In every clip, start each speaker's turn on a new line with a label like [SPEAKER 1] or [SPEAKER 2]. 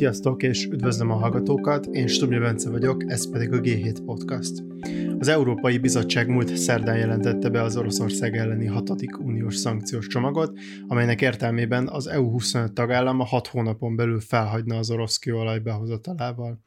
[SPEAKER 1] Sziasztok, és üdvözlöm a hallgatókat, én Stubnyi Bence vagyok, ez pedig a G7 Podcast. Az Európai Bizottság múlt szerdán jelentette be az Oroszország elleni hatodik uniós szankciós csomagot, amelynek értelmében az EU 25 tagállama 6 hónapon belül felhagyna az orosz kőolaj behozatalával.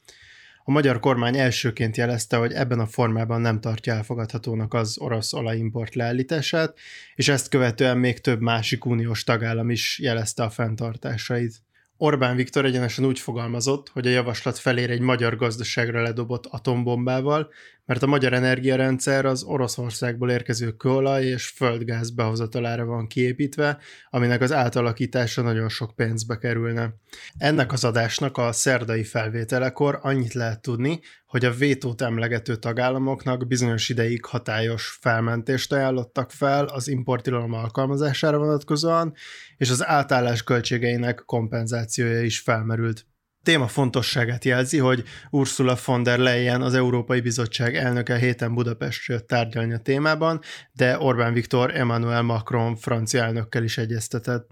[SPEAKER 1] A magyar kormány elsőként jelezte, hogy ebben a formában nem tartja elfogadhatónak az orosz olajimport leállítását, és ezt követően még több másik uniós tagállam is jelezte a fenntartásait. Orbán Viktor egyenesen úgy fogalmazott, hogy a javaslat felér egy magyar gazdaságra ledobott atombombával, mert a magyar energiarendszer az Oroszországból érkező kőolaj és földgáz behozatalára van kiépítve, aminek az átalakítása nagyon sok pénzbe kerülne. Ennek az adásnak a szerdai felvételekor annyit lehet tudni, hogy a vétót emlegető tagállamoknak bizonyos ideig hatályos felmentést ajánlottak fel az importilalom alkalmazására vonatkozóan, és az átállás költségeinek kompenzációja is felmerült téma fontosságát jelzi, hogy Ursula von der Leyen, az Európai Bizottság elnöke héten Budapestről tárgyalni a témában, de Orbán Viktor Emmanuel Macron francia elnökkel is egyeztetett.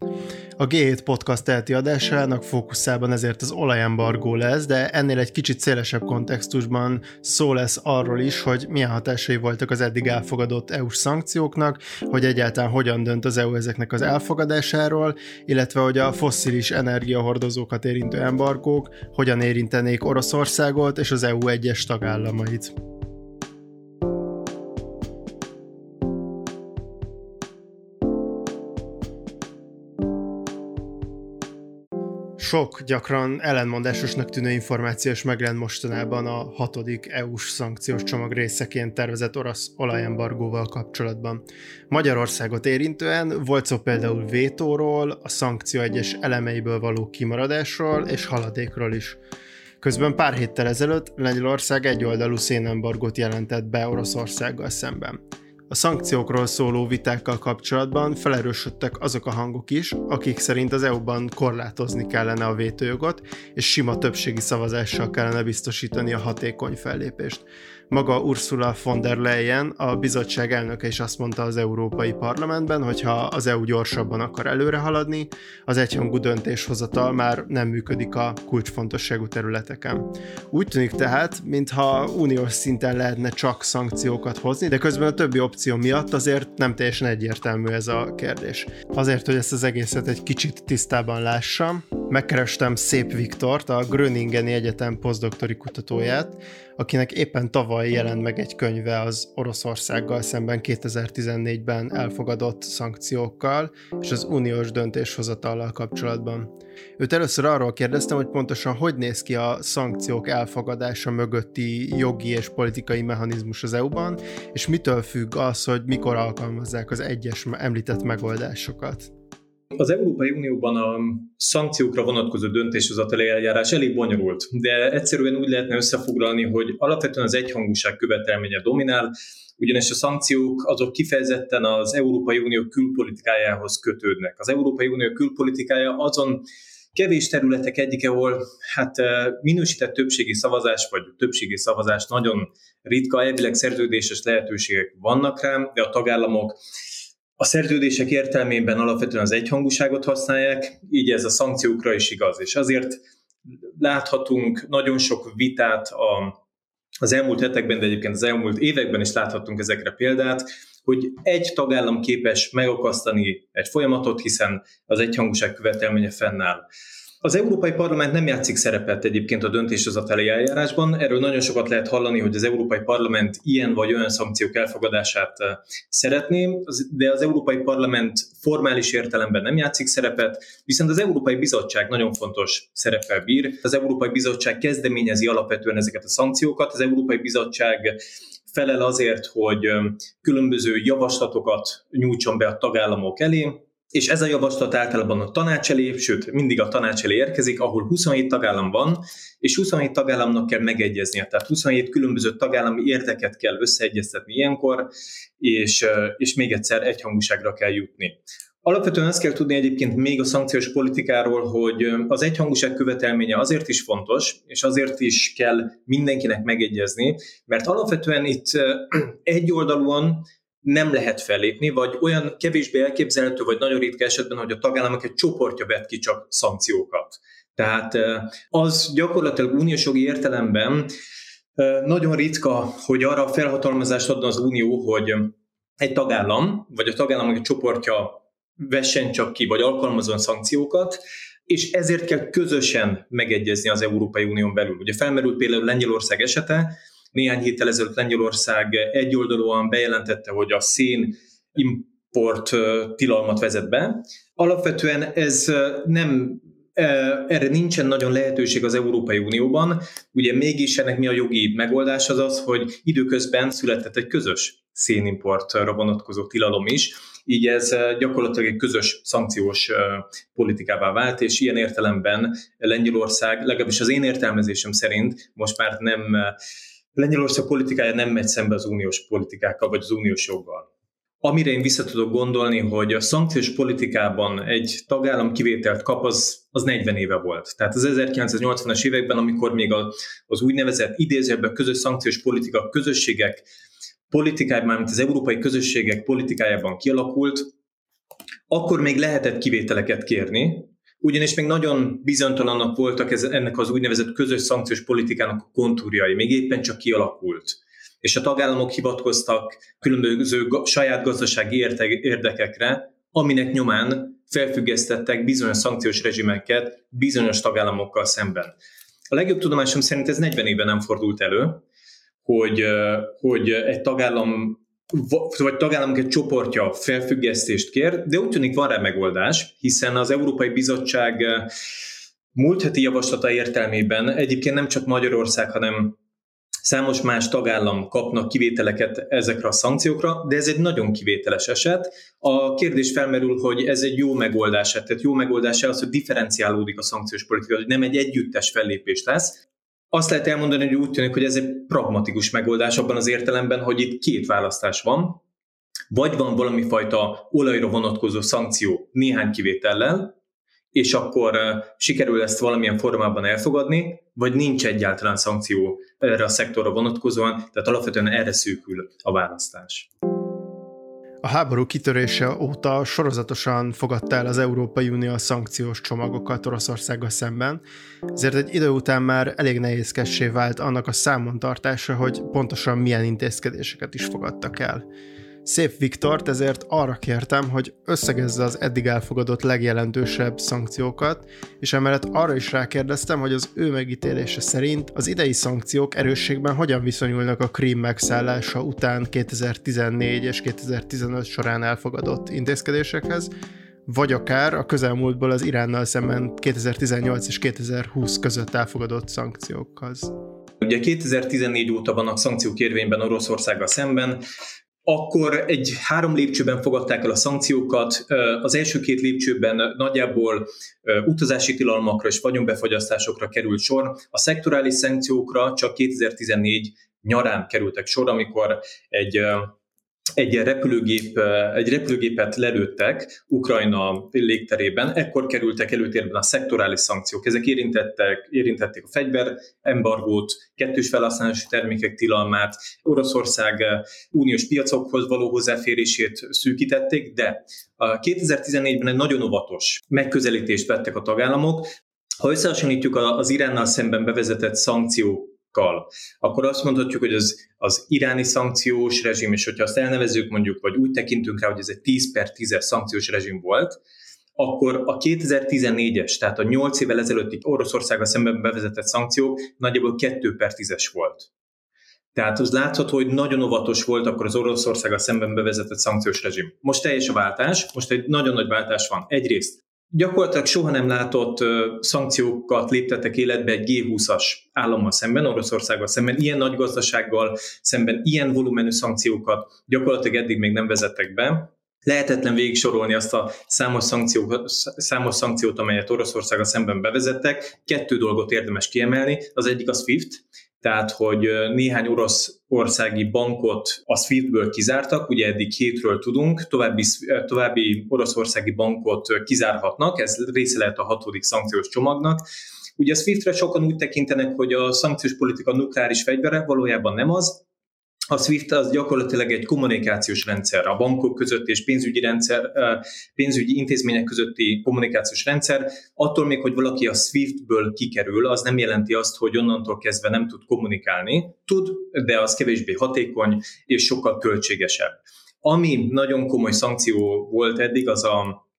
[SPEAKER 1] A G7 podcast teheti adásának fókuszában ezért az olajembargó lesz, de ennél egy kicsit szélesebb kontextusban szó lesz arról is, hogy milyen hatásai voltak az eddig elfogadott EU-s szankcióknak, hogy egyáltalán hogyan dönt az EU ezeknek az elfogadásáról, illetve hogy a fosszilis energiahordozókat érintő embargó szankciók hogyan érintenék Oroszországot és az EU egyes tagállamait. Sok, gyakran ellenmondásosnak tűnő információs megjelent mostanában a hatodik EU-s szankciós csomag részeként tervezett orosz olajembargóval kapcsolatban. Magyarországot érintően volt szó például vétóról, a szankció egyes elemeiből való kimaradásról és haladékról is. Közben pár héttel ezelőtt Lengyelország egyoldalú szénembargót jelentett be Oroszországgal szemben. A szankciókról szóló vitákkal kapcsolatban felerősödtek azok a hangok is, akik szerint az EU-ban korlátozni kellene a vétőjogot, és sima többségi szavazással kellene biztosítani a hatékony fellépést. Maga Ursula von der Leyen, a bizottság elnöke is azt mondta az Európai Parlamentben, hogy ha az EU gyorsabban akar előre haladni, az egyhangú döntéshozatal már nem működik a kulcsfontosságú területeken. Úgy tűnik tehát, mintha uniós szinten lehetne csak szankciókat hozni, de közben a többi opció miatt azért nem teljesen egyértelmű ez a kérdés. Azért, hogy ezt az egészet egy kicsit tisztában lássam, megkerestem Szép Viktort, a Gröningeni Egyetem posztdoktori kutatóját, akinek éppen tavaly jelent meg egy könyve az Oroszországgal szemben 2014-ben elfogadott szankciókkal és az uniós döntéshozatallal kapcsolatban. Őt először arról kérdeztem, hogy pontosan hogy néz ki a szankciók elfogadása mögötti jogi és politikai mechanizmus az EU-ban, és mitől függ az, hogy mikor alkalmazzák az egyes említett megoldásokat.
[SPEAKER 2] Az Európai Unióban a szankciókra vonatkozó döntéshozatali eljárás elég bonyolult, de egyszerűen úgy lehetne összefoglalni, hogy alapvetően az egyhangúság követelménye dominál, ugyanis a szankciók azok kifejezetten az Európai Unió külpolitikájához kötődnek. Az Európai Unió külpolitikája azon kevés területek egyike, ahol hát minősített többségi szavazás, vagy többségi szavazás nagyon ritka, elvileg szerződéses lehetőségek vannak rá, de a tagállamok a szerződések értelmében alapvetően az egyhangúságot használják, így ez a szankciókra is igaz. És azért láthatunk nagyon sok vitát a, az elmúlt hetekben, de egyébként az elmúlt években is láthatunk ezekre példát, hogy egy tagállam képes megakasztani egy folyamatot, hiszen az egyhangúság követelménye fennáll. Az Európai Parlament nem játszik szerepet egyébként a döntéshozatali eljárásban. Erről nagyon sokat lehet hallani, hogy az Európai Parlament ilyen vagy olyan szankciók elfogadását eh, szeretné, de az Európai Parlament formális értelemben nem játszik szerepet, viszont az Európai Bizottság nagyon fontos szerepel bír. Az Európai Bizottság kezdeményezi alapvetően ezeket a szankciókat. Az Európai Bizottság felel azért, hogy eh, különböző javaslatokat nyújtson be a tagállamok elé, és ez a javaslat általában a tanács elé, sőt, mindig a tanács elé érkezik, ahol 27 tagállam van, és 27 tagállamnak kell megegyeznie. Tehát 27 különböző tagállami érdeket kell összeegyeztetni ilyenkor, és, és még egyszer egyhangúságra kell jutni. Alapvetően azt kell tudni egyébként még a szankciós politikáról, hogy az egyhangúság követelménye azért is fontos, és azért is kell mindenkinek megegyezni, mert alapvetően itt egyoldalúan nem lehet fellépni, vagy olyan kevésbé elképzelhető, vagy nagyon ritka esetben, hogy a tagállamok egy csoportja vet ki csak szankciókat. Tehát az gyakorlatilag uniós jogi értelemben nagyon ritka, hogy arra felhatalmazást adna az Unió, hogy egy tagállam, vagy a tagállamok egy csoportja vessen csak ki, vagy alkalmazzon szankciókat, és ezért kell közösen megegyezni az Európai Unión belül. Ugye felmerült például Lengyelország esete, néhány héttel ezelőtt Lengyelország egyoldalúan bejelentette, hogy a szén import tilalmat vezet be. Alapvetően ez nem erre nincsen nagyon lehetőség az Európai Unióban. Ugye mégis ennek mi a jogi megoldás az az, hogy időközben született egy közös szénimportra vonatkozó tilalom is, így ez gyakorlatilag egy közös szankciós politikává vált, és ilyen értelemben Lengyelország, legalábbis az én értelmezésem szerint most már nem Lengyelország politikája nem megy szembe az uniós politikákkal, vagy az uniós joggal. Amire én vissza tudok gondolni, hogy a szankciós politikában egy tagállam kivételt kap, az, az 40 éve volt. Tehát az 1980-as években, amikor még az úgynevezett idézőben közös szankciós politika közösségek politikájában, mint az európai közösségek politikájában kialakult, akkor még lehetett kivételeket kérni, ugyanis még nagyon bizonytalanok voltak ez, ennek az úgynevezett közös szankciós politikának a kontúrjai, még éppen csak kialakult. És a tagállamok hivatkoztak különböző saját gazdasági érdekekre, aminek nyomán felfüggesztettek bizonyos szankciós rezsimeket bizonyos tagállamokkal szemben. A legjobb tudomásom szerint ez 40 éve nem fordult elő, hogy, hogy egy tagállam vagy tagállamok egy csoportja felfüggesztést kér, de úgy tűnik van rá megoldás, hiszen az Európai Bizottság múlt heti javaslata értelmében egyébként nem csak Magyarország, hanem számos más tagállam kapnak kivételeket ezekre a szankciókra, de ez egy nagyon kivételes eset. A kérdés felmerül, hogy ez egy jó megoldás, tehát jó megoldás az, hogy differenciálódik a szankciós politika, hogy nem egy együttes fellépés lesz, azt lehet elmondani, hogy úgy tűnik, hogy ez egy pragmatikus megoldás abban az értelemben, hogy itt két választás van, vagy van valami fajta olajra vonatkozó szankció néhány kivétellel, és akkor sikerül ezt valamilyen formában elfogadni, vagy nincs egyáltalán szankció erre a szektorra vonatkozóan, tehát alapvetően erre szűkül a választás.
[SPEAKER 1] A háború kitörése óta sorozatosan fogadta el az Európai Unió szankciós csomagokat Oroszországgal szemben, ezért egy idő után már elég nehézkessé vált annak a számon tartása, hogy pontosan milyen intézkedéseket is fogadtak el. Szép Viktort ezért arra kértem, hogy összegezze az eddig elfogadott legjelentősebb szankciókat, és emellett arra is rákérdeztem, hogy az ő megítélése szerint az idei szankciók erősségben hogyan viszonyulnak a Krím megszállása után 2014 és 2015 során elfogadott intézkedésekhez, vagy akár a közelmúltból az Iránnal szemben 2018 és 2020 között elfogadott szankciókhoz.
[SPEAKER 2] Ugye 2014 óta vannak szankciók érvényben Oroszországgal szemben, akkor egy három lépcsőben fogadták el a szankciókat. Az első két lépcsőben nagyjából utazási tilalmakra és vagyonbefagyasztásokra került sor. A szektorális szankciókra csak 2014 nyarán kerültek sor, amikor egy egy repülőgép, egy repülőgépet lelőttek Ukrajna légterében, ekkor kerültek előtérben a szektorális szankciók. Ezek érintettek, érintették a fegyver embargót, kettős felhasználású termékek tilalmát, Oroszország uniós piacokhoz való hozzáférését szűkítették, de a 2014-ben egy nagyon óvatos megközelítést vettek a tagállamok, ha összehasonlítjuk az Iránnal szemben bevezetett szankciók kal, akkor azt mondhatjuk, hogy az, az iráni szankciós rezsim, és hogyha azt elnevezzük mondjuk, vagy úgy tekintünk rá, hogy ez egy 10 per 10-es szankciós rezsim volt, akkor a 2014-es, tehát a 8 évvel ezelőtti Oroszországgal szemben bevezetett szankciók nagyjából 2 per 10-es volt. Tehát az látható, hogy nagyon óvatos volt akkor az Oroszországgal szemben bevezetett szankciós rezsim. Most teljes a váltás, most egy nagyon nagy váltás van. Egyrészt Gyakorlatilag soha nem látott szankciókat léptettek életbe egy G20-as állammal szemben, Oroszországgal szemben, ilyen nagy gazdasággal szemben, ilyen volumenű szankciókat gyakorlatilag eddig még nem vezettek be. Lehetetlen végig sorolni azt a számos, szankciót, számos szankciót, amelyet Oroszországgal szemben bevezettek. Kettő dolgot érdemes kiemelni. Az egyik a SWIFT, tehát hogy néhány orosz országi bankot a SWIFT-ből kizártak, ugye eddig hétről tudunk, további, további oroszországi bankot kizárhatnak, ez része lehet a hatodik szankciós csomagnak. Ugye a SWIFT-re sokan úgy tekintenek, hogy a szankciós politika nukleáris fegyvere, valójában nem az, a SWIFT az gyakorlatilag egy kommunikációs rendszer, a bankok között és pénzügyi rendszer, pénzügyi intézmények közötti kommunikációs rendszer. Attól még, hogy valaki a SWIFT-ből kikerül, az nem jelenti azt, hogy onnantól kezdve nem tud kommunikálni. Tud, de az kevésbé hatékony és sokkal költségesebb. Ami nagyon komoly szankció volt eddig, az a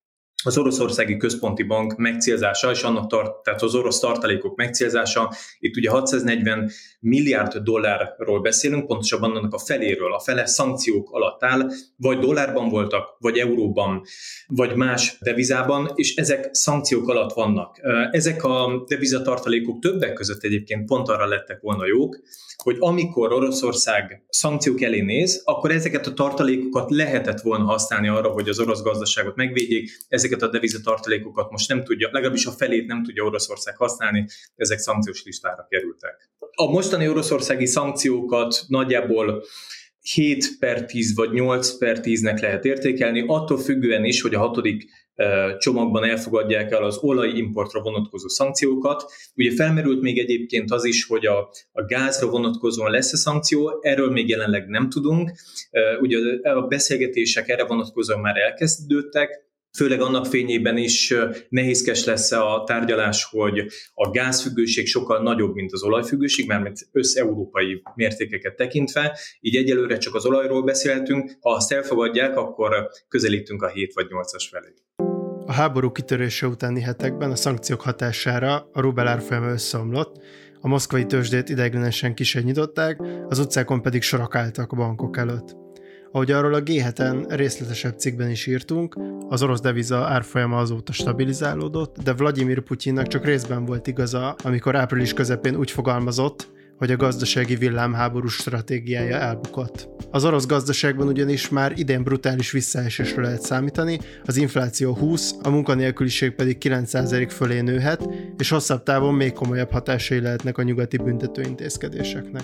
[SPEAKER 2] az oroszországi központi bank megcélzása, és annak tart, tehát az orosz tartalékok megcélzása, itt ugye 640 milliárd dollárról beszélünk, pontosabban annak a feléről, a fele szankciók alatt áll, vagy dollárban voltak, vagy euróban, vagy más devizában, és ezek szankciók alatt vannak. Ezek a devizatartalékok többek között egyébként pont arra lettek volna jók, hogy amikor Oroszország szankciók elé néz, akkor ezeket a tartalékokat lehetett volna használni arra, hogy az orosz gazdaságot megvédjék, ezeket a devizatartalékokat most nem tudja, legalábbis a felét nem tudja Oroszország használni, ezek szankciós listára kerültek. A mostani oroszországi szankciókat nagyjából 7 per 10 vagy 8 per 10-nek lehet értékelni, attól függően is, hogy a hatodik csomagban elfogadják el az olajimportra vonatkozó szankciókat. Ugye felmerült még egyébként az is, hogy a, a gázra vonatkozóan lesz a szankció, erről még jelenleg nem tudunk. Ugye a beszélgetések erre vonatkozóan már elkezdődtek, Főleg annak fényében is nehézkes lesz a tárgyalás, hogy a gázfüggőség sokkal nagyobb, mint az olajfüggőség, mármint összeurópai mértékeket tekintve, így egyelőre csak az olajról beszélhetünk, ha azt elfogadják, akkor közelítünk a 7 vagy 8-as felé.
[SPEAKER 1] A háború kitörése utáni hetekben a szankciók hatására a rubel árfolyama összeomlott, a moszkvai tőzsdét ideiglenesen kisenyították, az utcákon pedig sorok álltak a bankok előtt. Ahogy arról a G7-en részletesebb cikkben is írtunk, az orosz deviza árfolyama azóta stabilizálódott, de Vladimir Putyinnak csak részben volt igaza, amikor április közepén úgy fogalmazott, hogy a gazdasági villámháború stratégiája elbukott. Az orosz gazdaságban ugyanis már idén brutális visszaesésre lehet számítani, az infláció 20, a munkanélküliség pedig 9% fölé nőhet, és hosszabb távon még komolyabb hatásai lehetnek a nyugati büntetőintézkedéseknek.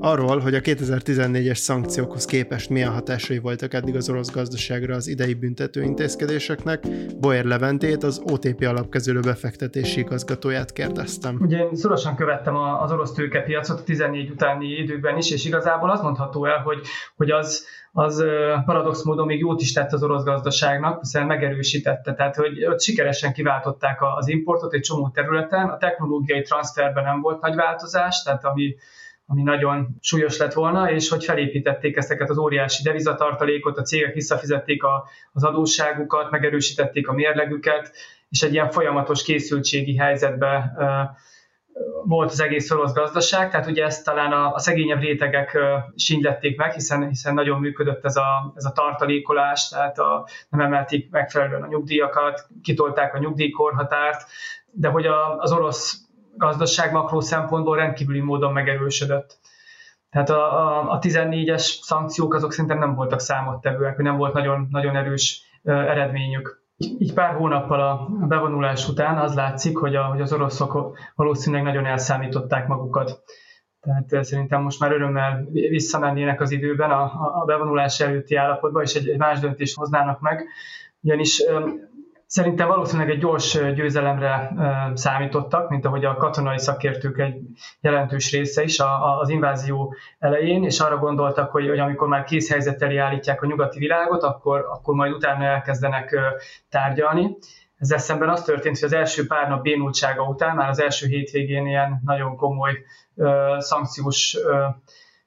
[SPEAKER 1] Arról, hogy a 2014-es szankciókhoz képest milyen hatásai voltak eddig az orosz gazdaságra az idei büntető intézkedéseknek, Boyer Leventét, az OTP alapkezülő befektetési igazgatóját kérdeztem.
[SPEAKER 3] Ugye én szorosan követtem az orosz tőkepiacot a 14 utáni időkben is, és igazából azt mondható el, hogy, hogy az, az paradox módon még jót is tett az orosz gazdaságnak, hiszen megerősítette, tehát hogy ott sikeresen kiváltották az importot egy csomó területen, a technológiai transferben nem volt nagy változás, tehát ami ami nagyon súlyos lett volna, és hogy felépítették ezeket az óriási devizatartalékot, a cégek visszafizették a, az adósságukat, megerősítették a mérlegüket, és egy ilyen folyamatos készültségi helyzetbe volt az egész orosz gazdaság, tehát ugye ezt talán a, a szegényebb rétegek sínylették meg, hiszen, hiszen nagyon működött ez a, ez a tartalékolás, tehát a, nem emelték megfelelően a nyugdíjakat, kitolták a nyugdíjkorhatárt, de hogy a, az orosz gazdaság makró szempontból rendkívüli módon megerősödött. Tehát a, a, a 14-es szankciók azok szerintem nem voltak számottevőek, nem volt nagyon, nagyon erős eredményük. Így pár hónappal a bevonulás után az látszik, hogy, a, hogy az oroszok valószínűleg nagyon elszámították magukat. Tehát szerintem most már örömmel visszamennének az időben a, a bevonulás előtti állapotba, és egy, egy más döntést hoznának meg. Ugyanis Szerintem valószínűleg egy gyors győzelemre számítottak, mint ahogy a katonai szakértők egy jelentős része is az invázió elején, és arra gondoltak, hogy, hogy amikor már kész helyzet elé állítják a nyugati világot, akkor, akkor majd utána elkezdenek tárgyalni. Ezzel szemben az történt, hogy az első pár nap bénultsága után, már az első hétvégén ilyen nagyon komoly szankciós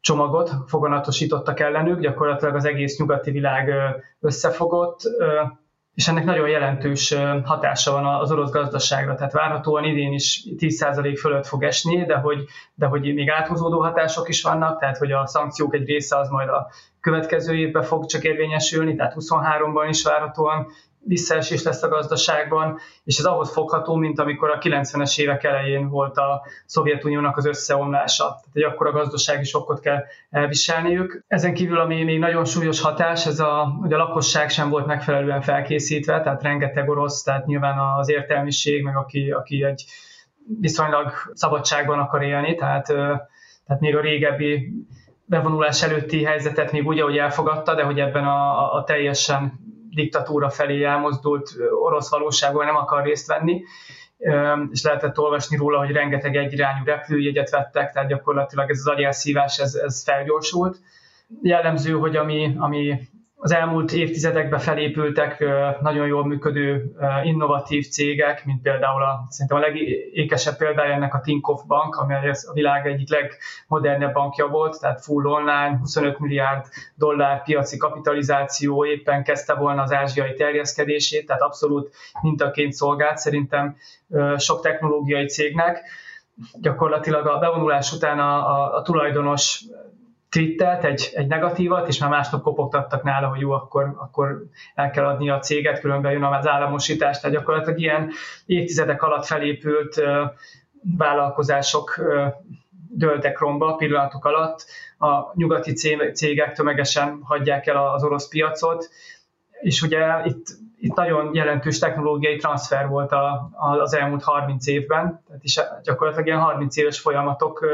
[SPEAKER 3] csomagot foganatosítottak ellenük, gyakorlatilag az egész nyugati világ összefogott, és ennek nagyon jelentős hatása van az orosz gazdaságra, tehát várhatóan idén is 10% fölött fog esni, de hogy, de hogy még áthúzódó hatások is vannak, tehát hogy a szankciók egy része az majd a következő évben fog csak érvényesülni, tehát 23-ban is várhatóan visszaesés lesz a gazdaságban, és ez ahhoz fogható, mint amikor a 90-es évek elején volt a Szovjetuniónak az összeomlása. Tehát egy akkora gazdasági sokkot kell elviselniük. Ezen kívül, ami még nagyon súlyos hatás, ez a, hogy a lakosság sem volt megfelelően felkészítve, tehát rengeteg orosz, tehát nyilván az értelmiség, meg aki, aki egy viszonylag szabadságban akar élni, tehát, tehát még a régebbi bevonulás előtti helyzetet még úgy, ahogy elfogadta, de hogy ebben a, a teljesen diktatúra felé elmozdult orosz valóságban nem akar részt venni, és lehetett olvasni róla, hogy rengeteg egyirányú repülőjegyet vettek, tehát gyakorlatilag ez az agyelszívás ez, ez felgyorsult. jellemző, hogy ami, ami az elmúlt évtizedekben felépültek nagyon jól működő innovatív cégek, mint például a, szerintem a legékesebb példája ennek a Tinkoff Bank, amely a világ egyik legmodernebb bankja volt, tehát full online, 25 milliárd dollár piaci kapitalizáció, éppen kezdte volna az ázsiai terjeszkedését, tehát abszolút mintaként szolgált szerintem sok technológiai cégnek. Gyakorlatilag a bevonulás után a, a, a tulajdonos twittelt egy, egy negatívat, és már másnap kopogtattak nála, hogy jó, akkor, akkor el kell adni a céget, különben jön az államosítás. Tehát gyakorlatilag ilyen évtizedek alatt felépült vállalkozások dőltek romba pillanatok alatt. A nyugati cégek tömegesen hagyják el az orosz piacot, és ugye itt itt nagyon jelentős technológiai transfer volt a, a, az elmúlt 30 évben, tehát is gyakorlatilag ilyen 30 éves folyamatok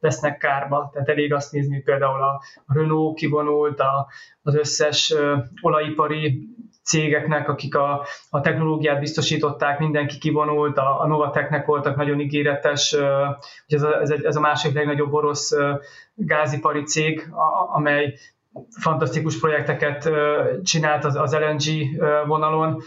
[SPEAKER 3] vesznek kárba, tehát elég azt nézni, hogy például a, a Renault kivonult, a, az összes olajipari cégeknek, akik a, a technológiát biztosították, mindenki kivonult, a, a Novatechnek voltak nagyon ígéretes, ez a, ez, egy, ez a másik legnagyobb orosz gázipari cég, a, amely fantasztikus projekteket csinált az, LNG vonalon,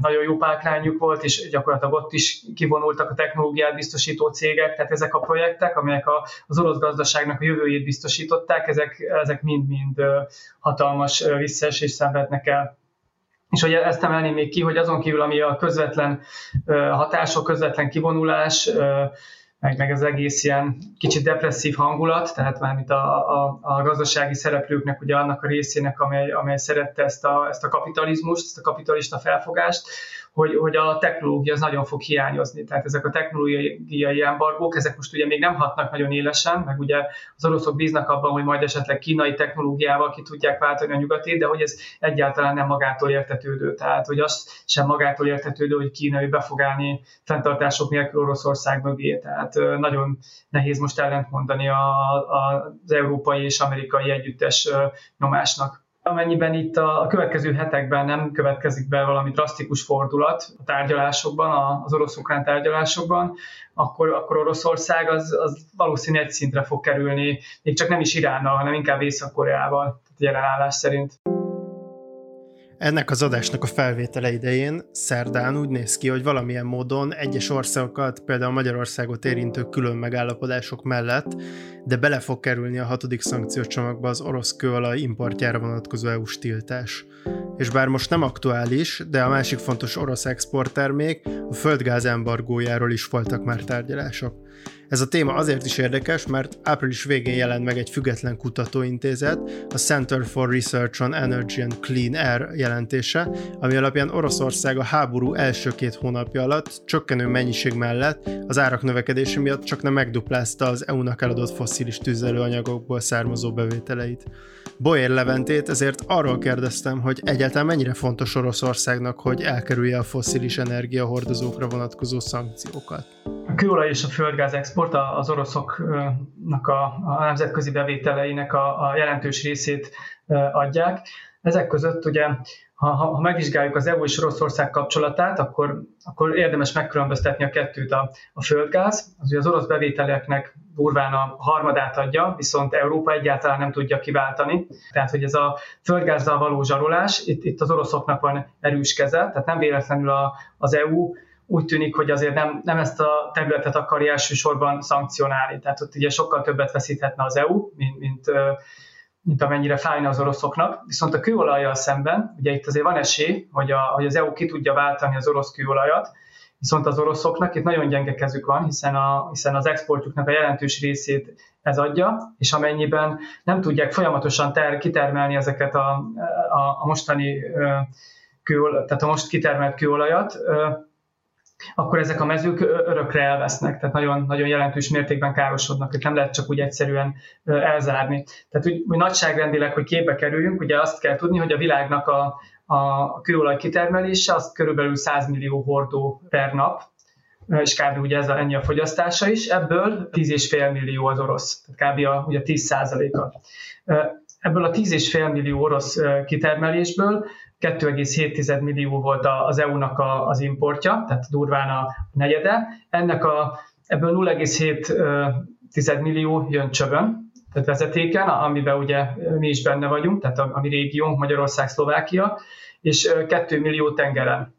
[SPEAKER 3] nagyon jó páklányuk volt, és gyakorlatilag ott is kivonultak a technológiát biztosító cégek, tehát ezek a projektek, amelyek az orosz gazdaságnak a jövőjét biztosították, ezek, ezek mind-mind hatalmas visszaesést szenvednek el. És hogy ezt emelném még ki, hogy azon kívül, ami a közvetlen hatások, közvetlen kivonulás, meg, meg az egész ilyen kicsit depresszív hangulat, tehát mármint a, a, a gazdasági szereplőknek, ugye annak a részének, amely, amely szerette ezt a, ezt a kapitalizmust, ezt a kapitalista felfogást, hogy, hogy a technológia az nagyon fog hiányozni. Tehát ezek a technológiai embargók, ezek most ugye még nem hatnak nagyon élesen, meg ugye az oroszok bíznak abban, hogy majd esetleg kínai technológiával ki tudják váltani a nyugatét, de hogy ez egyáltalán nem magától értetődő. Tehát, hogy azt sem magától értetődő, hogy kínai be fog állni fenntartások nélkül Oroszország mögé. Tehát nagyon nehéz most ellentmondani a, az európai és amerikai együttes nyomásnak amennyiben itt a, következő hetekben nem következik be valami drasztikus fordulat a tárgyalásokban, az orosz-ukrán tárgyalásokban, akkor, akkor Oroszország az, az valószínűleg egy szintre fog kerülni, még csak nem is Iránnal, hanem inkább Észak-Koreával, tehát jelenállás szerint.
[SPEAKER 1] Ennek az adásnak a felvétele idején szerdán úgy néz ki, hogy valamilyen módon egyes országokat, például Magyarországot érintő külön megállapodások mellett, de bele fog kerülni a hatodik szankciós csomagba az orosz kőolaj importjára vonatkozó EU-s tiltás. És bár most nem aktuális, de a másik fontos orosz exporttermék, a földgáz embargójáról is voltak már tárgyalások. Ez a téma azért is érdekes, mert április végén jelent meg egy független kutatóintézet, a Center for Research on Energy and Clean Air jelentése, ami alapján Oroszország a háború első két hónapja alatt csökkenő mennyiség mellett az árak növekedése miatt csak nem megduplázta az EU-nak eladott fosszilis tüzelőanyagokból származó bevételeit. Boyer Leventét ezért arról kérdeztem, hogy egyáltalán mennyire fontos Oroszországnak, hogy elkerülje a fosszilis energiahordozókra vonatkozó szankciókat
[SPEAKER 3] kőolaj és a földgáz export az oroszoknak a, a nemzetközi bevételeinek a, a jelentős részét adják. Ezek között ugye, ha, ha megvizsgáljuk az EU és Oroszország kapcsolatát, akkor, akkor érdemes megkülönböztetni a kettőt. A, a földgáz, az ugye az orosz bevételeknek durván a harmadát adja, viszont Európa egyáltalán nem tudja kiváltani. Tehát, hogy ez a földgázzal való zsarolás, itt, itt az oroszoknak van erős keze, tehát nem véletlenül a, az EU úgy tűnik, hogy azért nem, nem ezt a területet akarja elsősorban szankcionálni. Tehát ott ugye sokkal többet veszíthetne az EU, mint, mint, mint amennyire fájna az oroszoknak. Viszont a kőolajjal szemben, ugye itt azért van esély, hogy, a, hogy az EU ki tudja váltani az orosz kőolajat, viszont az oroszoknak itt nagyon gyenge kezük van, hiszen, a, hiszen az exportjuknak a jelentős részét ez adja, és amennyiben nem tudják folyamatosan ter, kitermelni ezeket a, a, a mostani tehát a most kitermelt kőolajat, akkor ezek a mezők örökre elvesznek, tehát nagyon, nagyon jelentős mértékben károsodnak, hogy nem lehet csak úgy egyszerűen elzárni. Tehát úgy, úgy nagyságrendileg, hogy képbe kerüljünk, ugye azt kell tudni, hogy a világnak a, a kőolaj kitermelése az körülbelül 100 millió hordó per nap, és kb. ugye ez a, ennyi a fogyasztása is, ebből 10,5 millió az orosz, tehát kb. A, ugye 10 a Ebből a 10,5 millió orosz kitermelésből 2,7 millió volt az EU-nak az importja, tehát durván a negyede. Ennek a, ebből 0,7 millió jön csövön, tehát vezetéken, amiben ugye mi is benne vagyunk, tehát a, a mi régiónk Magyarország, Szlovákia, és 2 millió tengeren.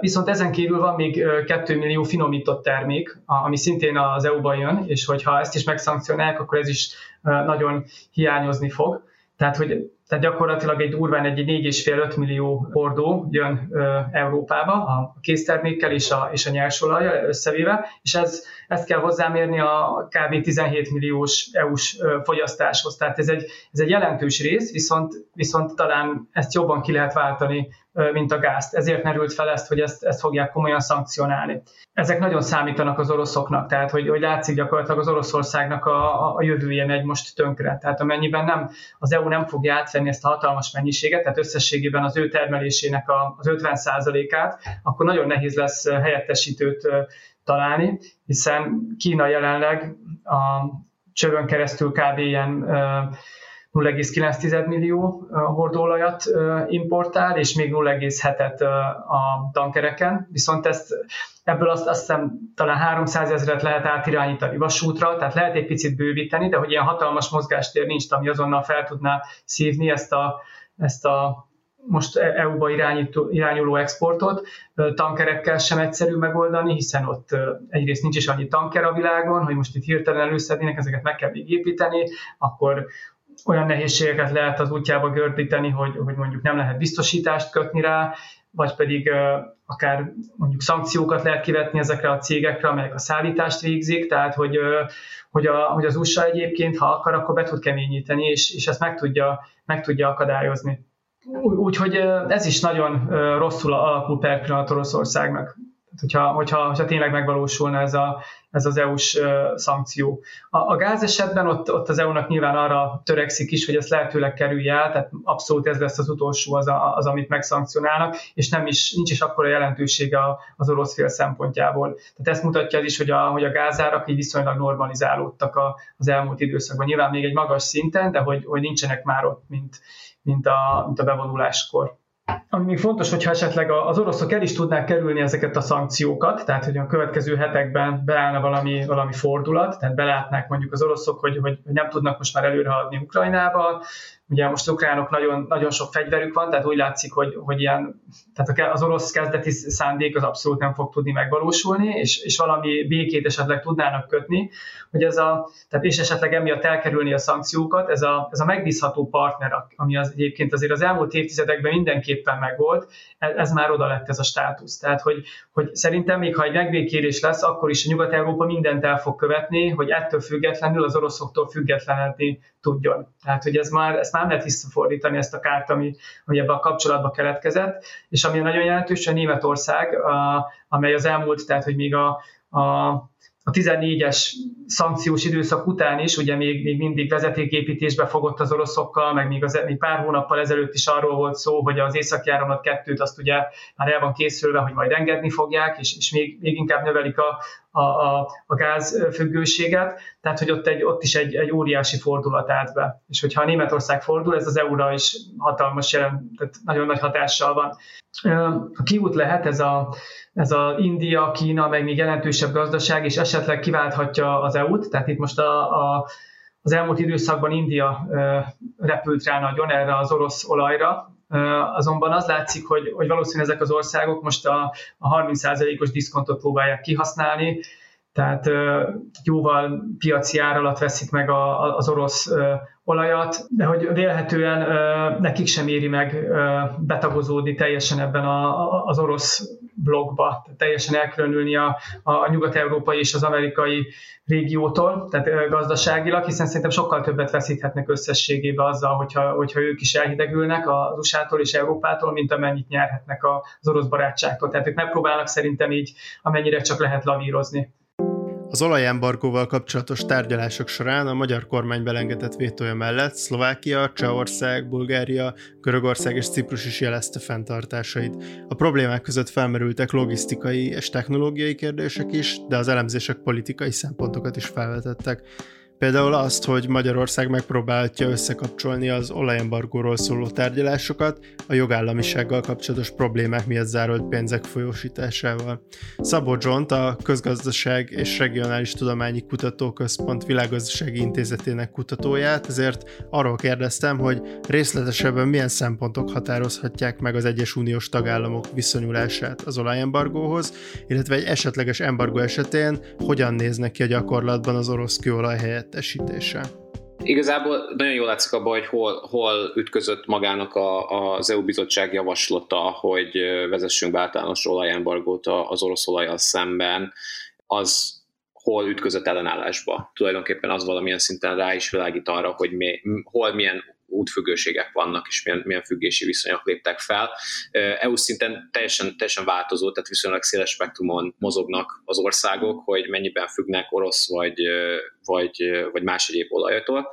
[SPEAKER 3] Viszont ezen kívül van még 2 millió finomított termék, ami szintén az EU-ban jön, és hogyha ezt is megszankcionálják, akkor ez is nagyon hiányozni fog. Tehát, hogy tehát gyakorlatilag egy durván egy 4,5-5 millió hordó jön Európába a késztermékkel és a, és a nyersolajjal összevéve, és ez, ezt kell hozzámérni a kb. 17 milliós EU-s fogyasztáshoz. Tehát ez egy, ez egy jelentős rész, viszont, viszont talán ezt jobban ki lehet váltani mint a gázt. Ezért merült fel ezt, hogy ezt, ezt fogják komolyan szankcionálni. Ezek nagyon számítanak az oroszoknak, tehát hogy, hogy látszik gyakorlatilag az Oroszországnak a, a jövője megy most tönkre. Tehát amennyiben nem, az EU nem fogja átvenni ezt a hatalmas mennyiséget, tehát összességében az ő termelésének a, az 50%-át, akkor nagyon nehéz lesz helyettesítőt találni, hiszen Kína jelenleg a csövön keresztül kb. ilyen 0,9 millió hordóolajat importál, és még 0,7-et a tankereken, viszont ezt, ebből azt, azt hiszem talán 300 ezeret lehet átirányítani vasútra, tehát lehet egy picit bővíteni, de hogy ilyen hatalmas mozgástér nincs, ami azonnal fel tudná szívni ezt a, ezt a most EU-ba irányító, irányuló exportot tankerekkel sem egyszerű megoldani, hiszen ott egyrészt nincs is annyi tanker a világon, hogy most itt hirtelen előszednének, ezeket meg kell építeni, akkor olyan nehézségeket lehet az útjába gördíteni, hogy, hogy mondjuk nem lehet biztosítást kötni rá, vagy pedig akár mondjuk szankciókat lehet kivetni ezekre a cégekre, amelyek a szállítást végzik, tehát hogy, hogy, a, hogy az USA egyébként, ha akar, akkor be tud keményíteni, és, és ezt meg tudja, meg tudja akadályozni. Úgyhogy ez is nagyon rosszul alakul per pillanat Oroszországnak hogyha, hogyha, hogyha tényleg megvalósulna ez, a, ez az EU-s szankció. A, a gáz esetben ott, ott az EU-nak nyilván arra törekszik is, hogy ezt lehetőleg kerülje el, tehát abszolút ez lesz az utolsó az, a, az amit megszankcionálnak, és nem is, nincs is akkora jelentősége az orosz fél szempontjából. Tehát ezt mutatja az is, hogy a, hogy a gázárak így viszonylag normalizálódtak a, az elmúlt időszakban. Nyilván még egy magas szinten, de hogy, hogy nincsenek már ott, mint, mint, a, mint a bevonuláskor. Ami még fontos, hogyha esetleg az oroszok el is tudnák kerülni ezeket a szankciókat, tehát hogy a következő hetekben beállna valami, valami fordulat, tehát belátnák mondjuk az oroszok, hogy, hogy nem tudnak most már előrehaladni Ukrajnába, Ugye most ukránok nagyon, nagyon sok fegyverük van, tehát úgy látszik, hogy, hogy ilyen, tehát az orosz kezdeti szándék az abszolút nem fog tudni megvalósulni, és, és valami békét esetleg tudnának kötni, hogy ez a, tehát és esetleg emiatt elkerülni a szankciókat, ez a, ez a megbízható partner, ami az egyébként azért az elmúlt évtizedekben mindenképpen megvolt, ez, ez már oda lett ez a státusz. Tehát, hogy, hogy szerintem még ha egy megbékélés lesz, akkor is a Nyugat-Európa mindent el fog követni, hogy ettől függetlenül az oroszoktól függetlenedni tudjon. Tehát, hogy ez már, már nem lehet visszafordítani ezt a kárt, ami, ami ebben a kapcsolatban keletkezett, és ami nagyon jelentős, a Németország, a, amely az elmúlt, tehát, hogy még a, a a 14-es szankciós időszak után is, ugye még, még mindig vezetéképítésbe fogott az oroszokkal, meg még, az, még pár hónappal ezelőtt is arról volt szó, hogy az északi áramlat kettőt azt ugye már el van készülve, hogy majd engedni fogják, és, és még, még inkább növelik a, a, a, a gázfüggőséget, tehát hogy ott, egy, ott is egy, egy óriási fordulat állt be. És hogyha a Németország fordul, ez az EU-ra is hatalmas jelen, tehát nagyon nagy hatással van. A kiút lehet ez a, ez a India, Kína, meg még jelentősebb gazdaság, és esetleg kiválthatja az EU-t, tehát itt most a, a az elmúlt időszakban India repült rá nagyon erre az orosz olajra, Azonban az látszik, hogy, hogy valószínűleg ezek az országok most a, a 30%-os diszkontot próbálják kihasználni, tehát jóval piaci ár alatt veszik meg a, az orosz olajat, de hogy vélhetően nekik sem éri meg betagozódni teljesen ebben a, az orosz blogba, teljesen elkülönülni a, a nyugat-európai és az amerikai régiótól, tehát gazdaságilag, hiszen szerintem sokkal többet veszíthetnek összességében azzal, hogyha, hogyha ők is elhidegülnek az USA-tól és Európától, mint amennyit nyerhetnek az orosz barátságtól. Tehát ők megpróbálnak szerintem így amennyire csak lehet lavírozni.
[SPEAKER 1] Az olajembargóval kapcsolatos tárgyalások során a magyar kormány belengedett vétója mellett Szlovákia, Csehország, Bulgária, Görögország és Ciprus is jelezte fenntartásait. A problémák között felmerültek logisztikai és technológiai kérdések is, de az elemzések politikai szempontokat is felvetettek. Például azt, hogy Magyarország megpróbálja összekapcsolni az olajembargóról szóló tárgyalásokat a jogállamisággal kapcsolatos problémák miatt zárolt pénzek folyósításával. Szabó Zsont, a Közgazdaság és Regionális Tudományi Kutatóközpont világgazdasági intézetének kutatóját, ezért arról kérdeztem, hogy részletesebben milyen szempontok határozhatják meg az egyes uniós tagállamok viszonyulását az olajembargóhoz, illetve egy esetleges embargó esetén hogyan néznek ki a gyakorlatban az orosz kőolaj helyettesítése.
[SPEAKER 4] Igazából nagyon jól látszik abban, hogy hol, hol ütközött magának a, az EU bizottság javaslata, hogy vezessünk be általános olajembargót az orosz olajjal szemben, az hol ütközött ellenállásba. Tulajdonképpen az valamilyen szinten rá is világít arra, hogy mi, hol milyen útfüggőségek vannak, és milyen, milyen függési viszonyok léptek fel. EU szinten teljesen, teljesen változó, tehát viszonylag széles spektrumon mozognak az országok, hogy mennyiben függnek orosz vagy, vagy, vagy más egyéb olajatól.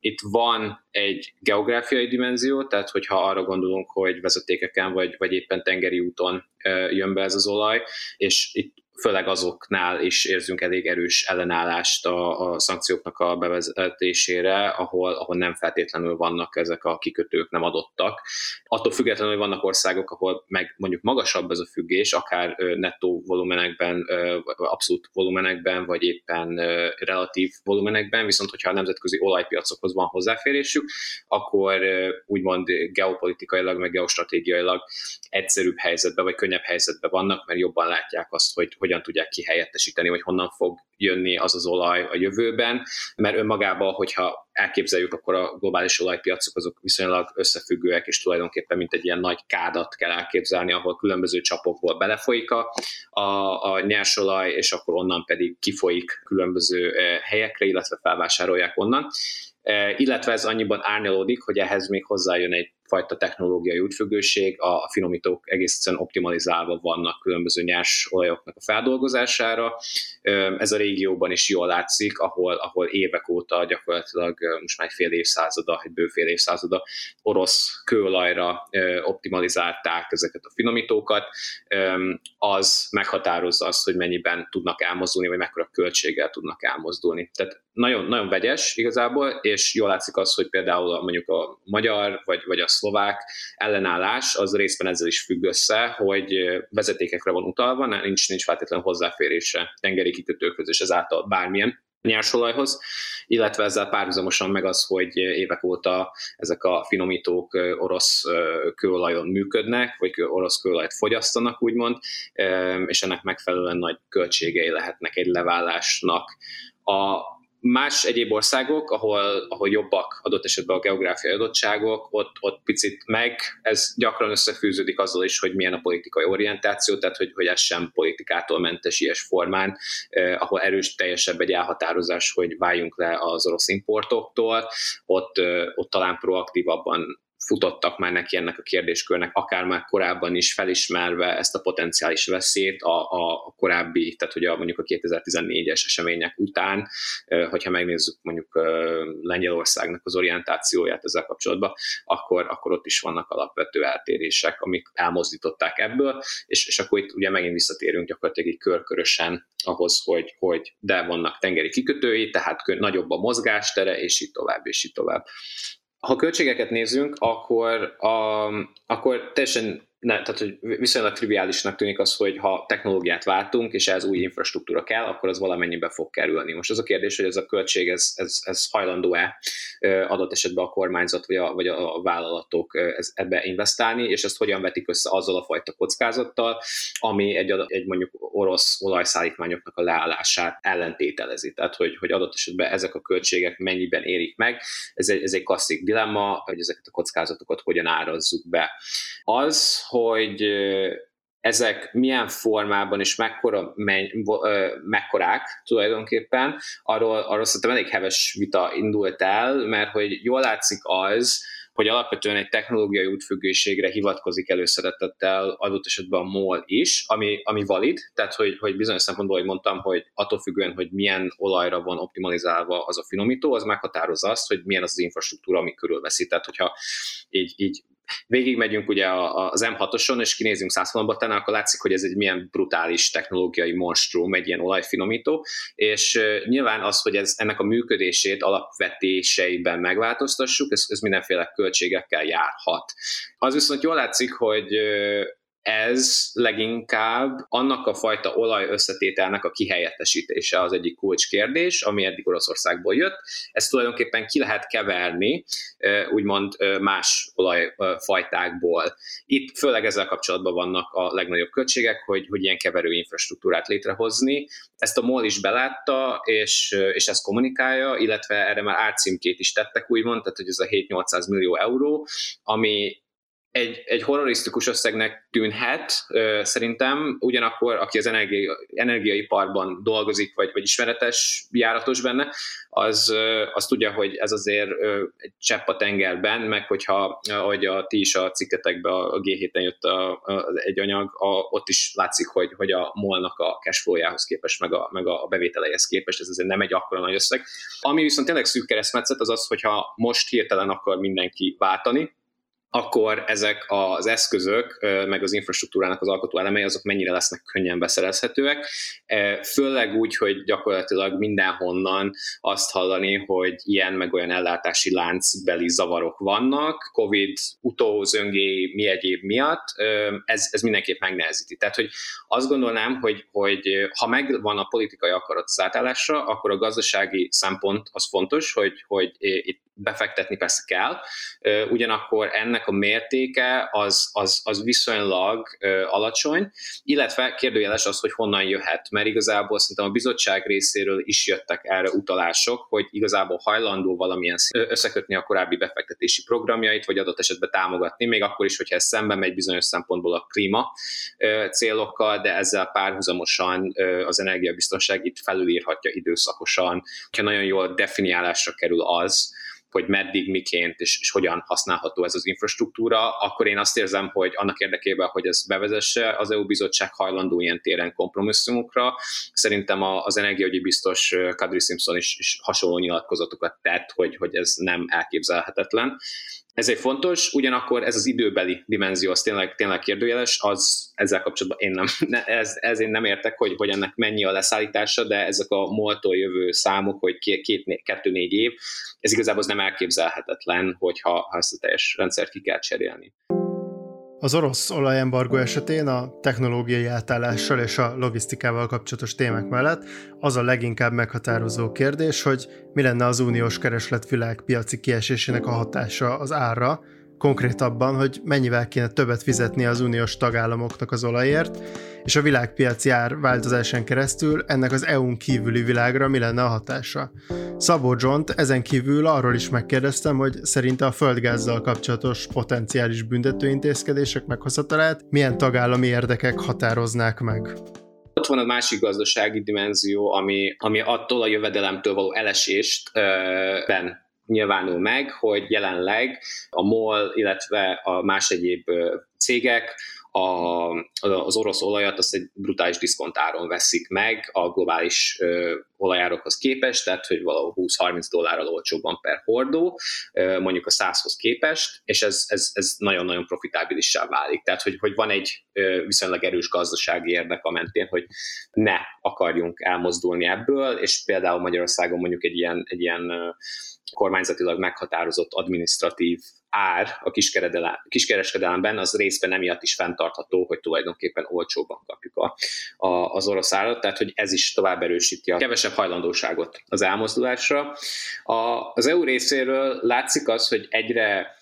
[SPEAKER 4] Itt van egy geográfiai dimenzió, tehát hogyha arra gondolunk, hogy vezetékeken vagy, vagy éppen tengeri úton jön be ez az olaj, és itt főleg azoknál is érzünk elég erős ellenállást a, a szankcióknak a bevezetésére, ahol, ahol nem feltétlenül vannak ezek a kikötők nem adottak. Attól függetlenül, hogy vannak országok, ahol meg mondjuk magasabb ez a függés, akár nettó volumenekben, abszolút volumenekben, vagy éppen relatív volumenekben, viszont hogyha a nemzetközi olajpiacokhoz van hozzáférésük, akkor úgymond geopolitikailag, meg geostratégiailag egyszerűbb helyzetben, vagy könnyebb helyzetben vannak, mert jobban látják azt, hogy, hogy hogyan tudják kihelyettesíteni, vagy honnan fog jönni az az olaj a jövőben, mert önmagában, hogyha elképzeljük, akkor a globális olajpiacok azok viszonylag összefüggőek, és tulajdonképpen mint egy ilyen nagy kádat kell elképzelni, ahol különböző csapokból belefolyik a, a, a nyersolaj, és akkor onnan pedig kifolyik különböző eh, helyekre, illetve felvásárolják onnan. Eh, illetve ez annyiban árnyalódik, hogy ehhez még hozzájön egy fajta technológiai útfüggőség, a finomítók egész egyszerűen optimalizálva vannak különböző nyers olajoknak a feldolgozására. Ez a régióban is jól látszik, ahol, ahol évek óta gyakorlatilag most már egy fél évszázada, egy bő fél évszázada orosz kőolajra optimalizálták ezeket a finomítókat, az meghatározza azt, hogy mennyiben tudnak elmozdulni, vagy mekkora költséggel tudnak elmozdulni. Tehát nagyon, nagyon vegyes igazából, és jól látszik az, hogy például mondjuk a magyar, vagy, vagy a szlovák ellenállás az részben ezzel is függ össze, hogy vezetékekre van utalva, nincs, nincs feltétlenül hozzáférése tengeri kikötőkhöz és ezáltal bármilyen nyersolajhoz, illetve ezzel párhuzamosan meg az, hogy évek óta ezek a finomítók orosz kőolajon működnek, vagy orosz kőolajt fogyasztanak, úgymond, és ennek megfelelően nagy költségei lehetnek egy leválásnak. A Más egyéb országok, ahol, ahol jobbak adott esetben a geográfiai adottságok, ott, ott picit meg, ez gyakran összefűződik azzal is, hogy milyen a politikai orientáció, tehát hogy, hogy ez sem politikától mentes ilyes formán, eh, ahol erős teljesebb egy elhatározás, hogy váljunk le az orosz importoktól, ott, eh, ott talán proaktívabban futottak már neki ennek a kérdéskörnek, akár már korábban is felismerve ezt a potenciális veszélyt a, a korábbi, tehát hogy a, mondjuk a 2014-es események után, hogyha megnézzük mondjuk Lengyelországnak az orientációját ezzel kapcsolatban, akkor, akkor ott is vannak alapvető eltérések, amik elmozdították ebből, és, és akkor itt ugye megint visszatérünk gyakorlatilag egy körkörösen ahhoz, hogy, hogy de vannak tengeri kikötői, tehát nagyobb a mozgástere, és így tovább, és így tovább. Ha költségeket nézzünk, akkor, a, akkor teljesen ne, tehát hogy viszonylag triviálisnak tűnik az, hogy ha technológiát váltunk, és ez új infrastruktúra kell, akkor az valamennyibe fog kerülni. Most az a kérdés, hogy ez a költség, ez, ez, ez hajlandó-e adott esetben a kormányzat vagy a, vagy a vállalatok ebbe investálni, és ezt hogyan vetik össze azzal a fajta kockázattal, ami egy, egy mondjuk orosz olajszállítmányoknak a leállását ellentételezi. Tehát, hogy, hogy adott esetben ezek a költségek mennyiben érik meg. Ez egy, ez egy klasszik dilemma, hogy ezeket a kockázatokat hogyan árazzuk be. Az, hogy ezek milyen formában és mekkora, menny, mekkorák tulajdonképpen, arról, arról szerintem elég heves vita indult el, mert hogy jól látszik az, hogy alapvetően egy technológiai útfüggőségre hivatkozik előszeretettel adott esetben a MOL is, ami, ami valid, tehát hogy, hogy bizonyos szempontból, hogy mondtam, hogy attól függően, hogy milyen olajra van optimalizálva az a finomító, az meghatározza azt, hogy milyen az az infrastruktúra, ami körülveszi. Tehát hogyha így, így végigmegyünk ugye az M6-oson, és kinézünk százfonatban, akkor látszik, hogy ez egy milyen brutális technológiai monstrum, egy ilyen olajfinomító, és nyilván az, hogy ez, ennek a működését alapvetéseiben megváltoztassuk, ez, ez mindenféle költségekkel járhat. Az viszont jól látszik, hogy ez leginkább annak a fajta olaj összetételnek a kihelyettesítése az egyik kulcskérdés, ami eddig Oroszországból jött. Ezt tulajdonképpen ki lehet keverni, úgymond más olajfajtákból. Itt főleg ezzel kapcsolatban vannak a legnagyobb költségek, hogy, hogy ilyen keverő infrastruktúrát létrehozni. Ezt a MOL is belátta, és, és ezt kommunikálja, illetve erre már átcímkét is tettek, úgymond, tehát hogy ez a 7-800 millió euró, ami egy, egy horrorisztikus összegnek tűnhet szerintem, ugyanakkor aki az energia, energiaiparban dolgozik, vagy, vagy ismeretes, járatos benne, az, az tudja, hogy ez azért egy csepp a tengerben, meg hogyha, ahogy a ti is a cikketekben a G7-en jött a, a, egy anyag, a, ott is látszik, hogy, hogy a molnak a cashflow-jához képest, meg a, meg a bevételeihez képest, ez azért nem egy akkora nagy összeg. Ami viszont tényleg szűk keresztmetszet, az az, hogyha most hirtelen akar mindenki váltani, akkor ezek az eszközök, meg az infrastruktúrának az alkotó elemei, azok mennyire lesznek könnyen beszerezhetőek. Főleg úgy, hogy gyakorlatilag mindenhonnan azt hallani, hogy ilyen meg olyan ellátási láncbeli zavarok vannak, Covid, utózöngé, mi egyéb miatt, ez, ez mindenképp megnehezíti. Tehát, hogy azt gondolnám, hogy, hogy ha megvan a politikai akarat az átállásra, akkor a gazdasági szempont az fontos, hogy, hogy itt befektetni persze kell, ugyanakkor ennek a mértéke az, az, az viszonylag alacsony, illetve kérdőjeles az, hogy honnan jöhet, mert igazából szerintem a bizottság részéről is jöttek erre utalások, hogy igazából hajlandó valamilyen összekötni a korábbi befektetési programjait, vagy adott esetben támogatni, még akkor is, hogyha ez szembe megy bizonyos szempontból a klíma célokkal, de ezzel párhuzamosan az energiabiztonság itt felülírhatja időszakosan, hogyha nagyon jól definiálásra kerül az, hogy meddig, miként és, és hogyan használható ez az infrastruktúra, akkor én azt érzem, hogy annak érdekében, hogy ez bevezesse, az EU bizottság hajlandó ilyen téren kompromisszumokra. Szerintem az energiaügyi biztos Kadri Simpson is, is hasonló nyilatkozatokat tett, hogy, hogy ez nem elképzelhetetlen ezért fontos, ugyanakkor ez az időbeli dimenzió, az tényleg, tényleg kérdőjeles, az ezzel kapcsolatban én nem, ne, ez, ez én nem értek, hogy, hogy ennek mennyi a leszállítása, de ezek a moltól jövő számok, hogy két, két, kettő-négy év, ez igazából az nem elképzelhetetlen, hogyha ha ezt a teljes rendszert ki kell cserélni.
[SPEAKER 1] Az orosz olajembargo esetén a technológiai átállással és a logisztikával kapcsolatos témák mellett az a leginkább meghatározó kérdés, hogy mi lenne az uniós kereslet világpiaci kiesésének a hatása az árra, konkrétabban, hogy mennyivel kéne többet fizetni az uniós tagállamoknak az olajért, és a világpiaci ár változásán keresztül ennek az EU-n kívüli világra mi lenne a hatása. Szabó john ezen kívül arról is megkérdeztem, hogy szerinte a földgázzal kapcsolatos potenciális büntetőintézkedések meghozatalát milyen tagállami érdekek határoznák meg.
[SPEAKER 4] Ott van a másik gazdasági dimenzió, ami, ami attól a jövedelemtől való elesést ben nyilvánul meg, hogy jelenleg a MOL, illetve a más egyéb cégek a, az orosz olajat azt egy brutális diszkontáron veszik meg a globális ö, olajárokhoz képest, tehát hogy valahol 20-30 dollárral olcsóbban per hordó, ö, mondjuk a 100-hoz képest, és ez, ez, ez nagyon-nagyon profitábilissá válik. Tehát, hogy, hogy van egy ö, viszonylag erős gazdasági érdek a mentén, hogy ne akarjunk elmozdulni ebből, és például Magyarországon mondjuk egy ilyen, egy ilyen kormányzatilag meghatározott administratív ár a kiskereskedelemben az részben emiatt is fenntartható, hogy tulajdonképpen olcsóbban kapjuk a, a, az orosz árat, tehát hogy ez is tovább erősíti a kevesebb hajlandóságot az elmozdulásra. A, az EU részéről látszik az, hogy egyre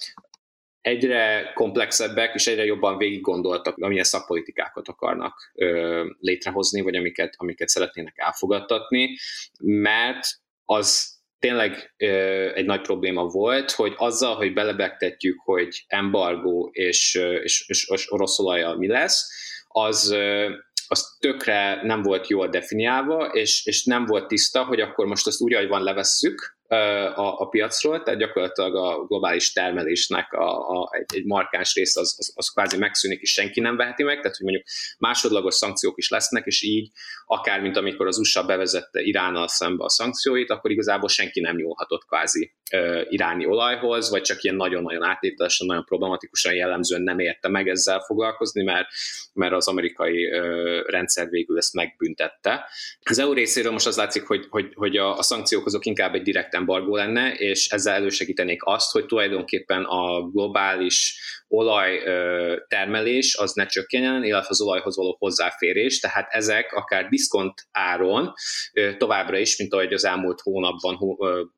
[SPEAKER 4] egyre komplexebbek és egyre jobban végig gondoltak, amilyen szakpolitikákat akarnak ö, létrehozni, vagy amiket, amiket szeretnének elfogadtatni, mert az tényleg ö, egy nagy probléma volt, hogy azzal, hogy belebegtetjük, hogy embargó és, és, és, és orosz olajjal mi lesz, az, ö, az tökre nem volt jól definiálva, és, és nem volt tiszta, hogy akkor most azt úgy, ahogy van, levesszük, a, a piacról, tehát gyakorlatilag a globális termelésnek a, a, egy, egy markáns része az, az, az kvázi megszűnik, és senki nem veheti meg, tehát hogy mondjuk másodlagos szankciók is lesznek, és így akár mint amikor az USA bevezette Iránnal szembe a szankcióit, akkor igazából senki nem nyúlhatott kvázi uh, iráni olajhoz, vagy csak ilyen nagyon-nagyon áttételesen, nagyon problematikusan jellemzően nem érte meg ezzel foglalkozni, mert, mert az amerikai uh, rendszer végül ezt megbüntette. Az EU részéről most az látszik, hogy, hogy, hogy a, a szankciók azok inkább egy direkt embargó lenne, és ezzel elősegítenék azt, hogy tulajdonképpen a globális olajtermelés az ne csökkenjen, illetve az olajhoz való hozzáférés, tehát ezek akár diszkont áron továbbra is, mint ahogy az elmúlt hónapban,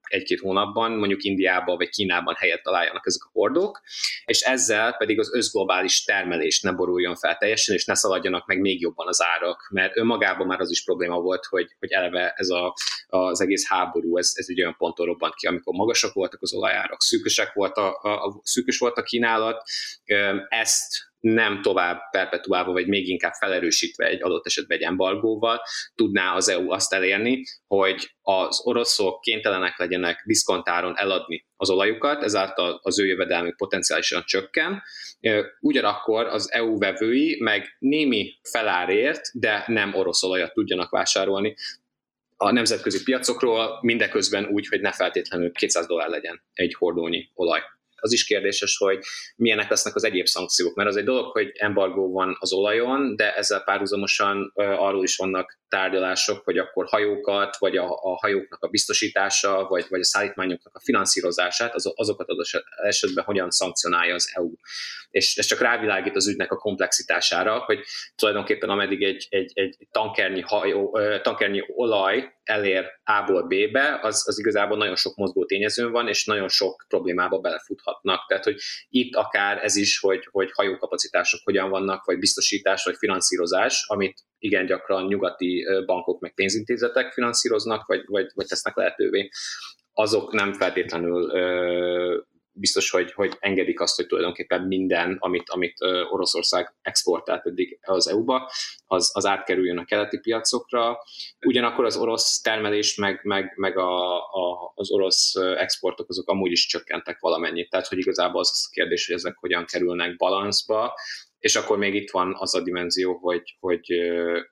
[SPEAKER 4] egy-két hónapban, mondjuk Indiában vagy Kínában helyet találjanak ezek a hordók, és ezzel pedig az összglobális termelés ne boruljon fel teljesen, és ne szaladjanak meg még jobban az árak, mert önmagában már az is probléma volt, hogy, hogy eleve ez a, az egész háború, ez, ez egy olyan ponton robbant ki, amikor magasak voltak az olajárak, szűkösek volt a, a, a, szűkös volt a kínálat, ezt nem tovább perpetuálva, vagy még inkább felerősítve egy adott esetben egy embargóval, tudná az EU azt elérni, hogy az oroszok kénytelenek legyenek diszkontáron eladni az olajukat, ezáltal az ő jövedelmük potenciálisan csökken. Ugyanakkor az EU vevői meg némi felárért, de nem orosz olajat tudjanak vásárolni a nemzetközi piacokról, mindeközben úgy, hogy ne feltétlenül 200 dollár legyen egy hordónyi olaj az is kérdéses, hogy milyenek lesznek az egyéb szankciók, mert az egy dolog, hogy embargó van az olajon, de ezzel párhuzamosan arról is vannak tárgyalások, hogy akkor hajókat, vagy a, a hajóknak a biztosítása, vagy, vagy a szállítmányoknak a finanszírozását, az, azokat az esetben hogyan szankcionálja az EU. És ez csak rávilágít az ügynek a komplexitására, hogy tulajdonképpen ameddig egy, egy, egy tankernyi, hajó, tankernyi olaj elér A-ból B-be, az, az igazából nagyon sok mozgó tényezőn van, és nagyon sok problémába belefuthatnak. Tehát, hogy itt akár ez is, hogy, hogy hajókapacitások hogyan vannak, vagy biztosítás, vagy finanszírozás, amit igen gyakran nyugati bankok meg pénzintézetek finanszíroznak, vagy, vagy, vagy tesznek lehetővé, azok nem feltétlenül biztos, hogy, hogy engedik azt, hogy tulajdonképpen minden, amit, amit Oroszország exportált eddig az EU-ba, az, az átkerüljön a keleti piacokra. Ugyanakkor az orosz termelés, meg, meg, meg a, a, az orosz exportok azok amúgy is csökkentek valamennyit. Tehát, hogy igazából az a kérdés, hogy ezek hogyan kerülnek balanszba, és akkor még itt van az a dimenzió, hogy, hogy,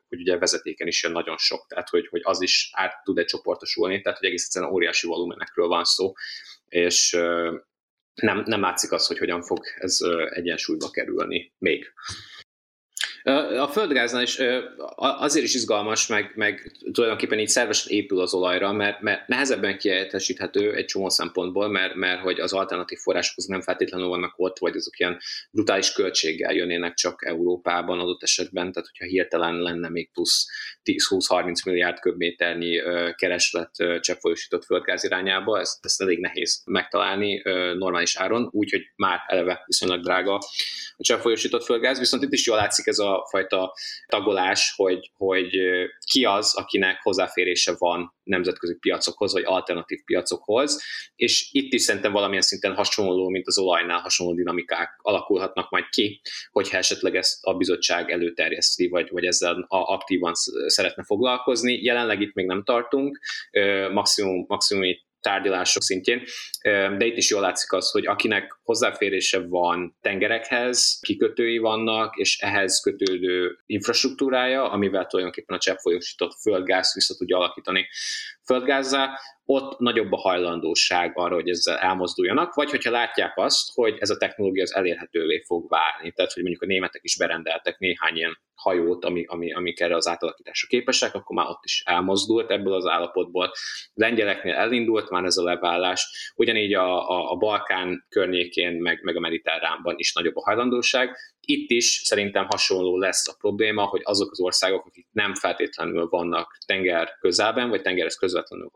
[SPEAKER 4] hogy ugye vezetéken is jön nagyon sok, tehát hogy, hogy az is át tud-e csoportosulni, tehát hogy egész egyszerűen óriási volumenekről van szó, és nem, nem látszik az, hogy hogyan fog ez egyensúlyba kerülni még. A földgáznál is azért is izgalmas, meg, meg tulajdonképpen így szervesen épül az olajra, mert, mert nehezebben kijelentesíthető egy csomó szempontból, mert, mert hogy az alternatív források nem feltétlenül vannak ott, vagy azok ilyen brutális költséggel jönnének csak Európában adott esetben, tehát hogyha hirtelen lenne még plusz 10-20-30 milliárd köbméternyi kereslet cseppfolyósított földgáz irányába, ezt, ezt elég nehéz megtalálni normális áron, úgyhogy már eleve viszonylag drága a cseppfolyósított földgáz, viszont itt is jól látszik ez a fajta tagolás, hogy, hogy ki az, akinek hozzáférése van nemzetközi piacokhoz, vagy alternatív piacokhoz, és itt is szerintem valamilyen szinten hasonló, mint az olajnál hasonló dinamikák alakulhatnak majd ki, hogyha esetleg ezt a bizottság előterjeszti, vagy, vagy ezzel aktívan szeretne foglalkozni. Jelenleg itt még nem tartunk, maximum, maximum itt tárgyalások szintjén, de itt is jól látszik az, hogy akinek hozzáférése van tengerekhez, kikötői vannak, és ehhez kötődő infrastruktúrája, amivel tulajdonképpen a cseppfolyósított földgáz vissza tudja alakítani földgázzá, ott nagyobb a hajlandóság arra, hogy ezzel elmozduljanak, vagy hogyha látják azt, hogy ez a technológia az elérhetővé fog válni. Tehát, hogy mondjuk a németek is berendeltek néhány ilyen hajót, ami, ami, amik erre az átalakításra képesek, akkor már ott is elmozdult ebből az állapotból. Lengyeleknél elindult már ez a levállás, ugyanígy a, a, a Balkán környékén, meg, meg a Mediterránban is nagyobb a hajlandóság. Itt is szerintem hasonló lesz a probléma, hogy azok az országok, akik nem feltétlenül vannak tenger közelben, vagy tengerhez közvetlenül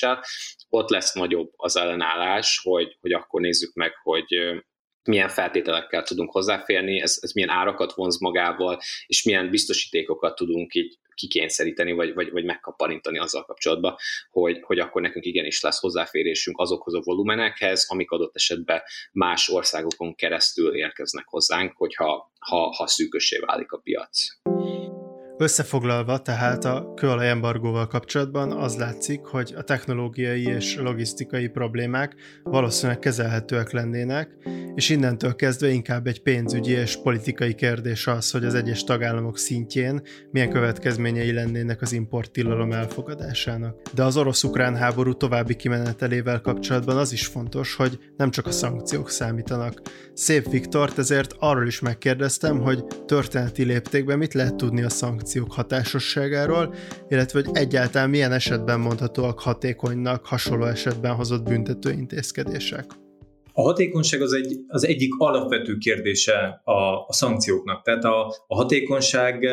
[SPEAKER 4] hozzáféréssel, ott lesz nagyobb az ellenállás, hogy, hogy akkor nézzük meg, hogy milyen feltételekkel tudunk hozzáférni, ez, ez milyen árakat vonz magával, és milyen biztosítékokat tudunk így kikényszeríteni, vagy, vagy, vagy megkaparintani azzal kapcsolatban, hogy, hogy akkor nekünk igenis lesz hozzáférésünk azokhoz a volumenekhez, amik adott esetben más országokon keresztül érkeznek hozzánk, hogyha ha, ha szűkössé válik a piac.
[SPEAKER 1] Összefoglalva tehát a kőolajembargóval kapcsolatban az látszik, hogy a technológiai és logisztikai problémák valószínűleg kezelhetőek lennének, és innentől kezdve inkább egy pénzügyi és politikai kérdés az, hogy az egyes tagállamok szintjén milyen következményei lennének az importtilalom elfogadásának. De az orosz-ukrán háború további kimenetelével kapcsolatban az is fontos, hogy nem csak a szankciók számítanak. Szép Viktort ezért arról is megkérdeztem, hogy történeti léptékben mit lehet tudni a szankciók hatásosságáról, illetve hogy egyáltalán milyen esetben mondhatóak hatékonynak hasonló esetben hozott büntető intézkedések.
[SPEAKER 2] A hatékonyság az, egy, az egyik alapvető kérdése a, a szankcióknak. Tehát a, a hatékonyság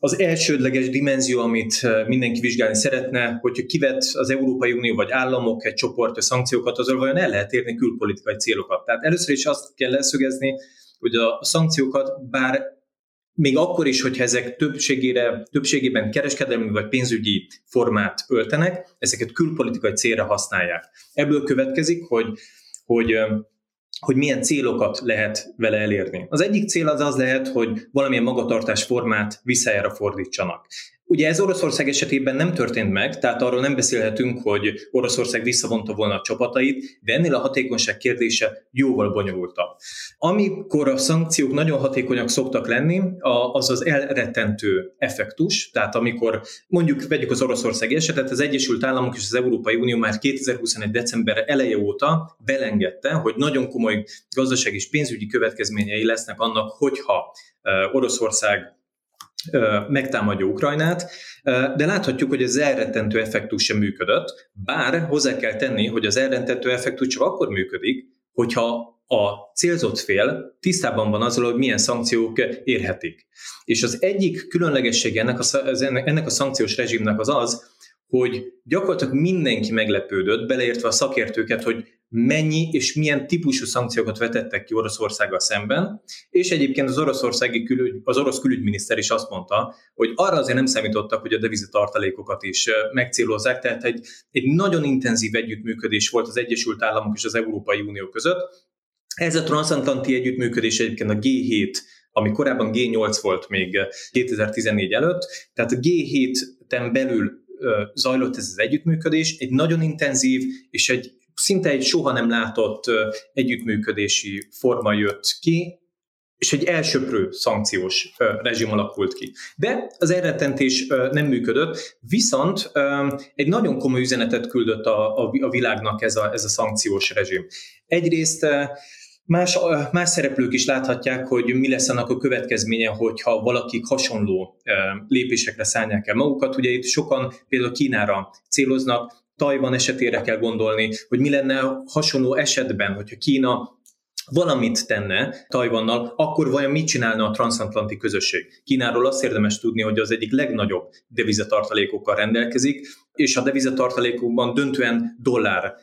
[SPEAKER 2] az elsődleges dimenzió, amit mindenki vizsgálni szeretne, hogyha kivet az Európai Unió vagy államok egy csoport szankciókat, azzal vajon el lehet érni külpolitikai célokat. Tehát először is azt kell leszögezni, hogy a szankciókat bár még akkor is, hogyha ezek többségére, többségében kereskedelmi vagy pénzügyi formát öltenek, ezeket külpolitikai célra használják. Ebből következik, hogy, hogy hogy milyen célokat lehet vele elérni. Az egyik cél az az lehet, hogy valamilyen magatartás formát visszájára fordítsanak. Ugye ez Oroszország esetében nem történt meg, tehát arról nem beszélhetünk, hogy Oroszország visszavonta volna a csapatait, de ennél a hatékonyság kérdése jóval bonyolultabb. Amikor a szankciók nagyon hatékonyak szoktak lenni, az az elrettentő effektus, tehát amikor mondjuk vegyük az Oroszország esetet, az Egyesült Államok és az Európai Unió már 2021. december eleje óta belengedte, hogy nagyon komoly gazdasági és pénzügyi következményei lesznek annak, hogyha Oroszország megtámadja Ukrajnát, de láthatjuk, hogy az elrettentő effektus sem működött, bár hozzá kell tenni, hogy az elrettentő effektus csak akkor működik, hogyha a célzott fél tisztában van azzal, hogy milyen szankciók érhetik. És az egyik különlegessége ennek a, ennek a szankciós rezsimnek az az, hogy gyakorlatilag mindenki meglepődött, beleértve a szakértőket, hogy mennyi és milyen típusú szankciókat vetettek ki Oroszországgal szemben, és egyébként az oroszországi külügy, az orosz külügyminiszter is azt mondta, hogy arra azért nem számítottak, hogy a devizatartalékokat is megcélozzák, tehát egy, egy nagyon intenzív együttműködés volt az Egyesült Államok és az Európai Unió között. Ez a transatlanti együttműködés egyébként a G7 ami korábban G8 volt még 2014 előtt, tehát a G7-ten belül zajlott ez az együttműködés, egy nagyon intenzív és egy szinte egy soha nem látott együttműködési forma jött ki, és egy elsöprő szankciós rezsim alakult ki. De az elrettentés nem működött, viszont egy nagyon komoly üzenetet küldött a, a világnak ez a, ez a szankciós rezsim. Egyrészt Más, más szereplők is láthatják, hogy mi lesz annak a következménye, hogyha valakik hasonló lépésekre szállják el magukat. Ugye itt sokan például Kínára céloznak, Tajvan esetére kell gondolni, hogy mi lenne hasonló esetben, hogyha Kína valamit tenne Tajvannal, akkor vajon mit csinálna a transatlanti közösség? Kínáról azt érdemes tudni, hogy az egyik legnagyobb devizatartalékokkal rendelkezik, és a devizatartalékokban döntően dollár,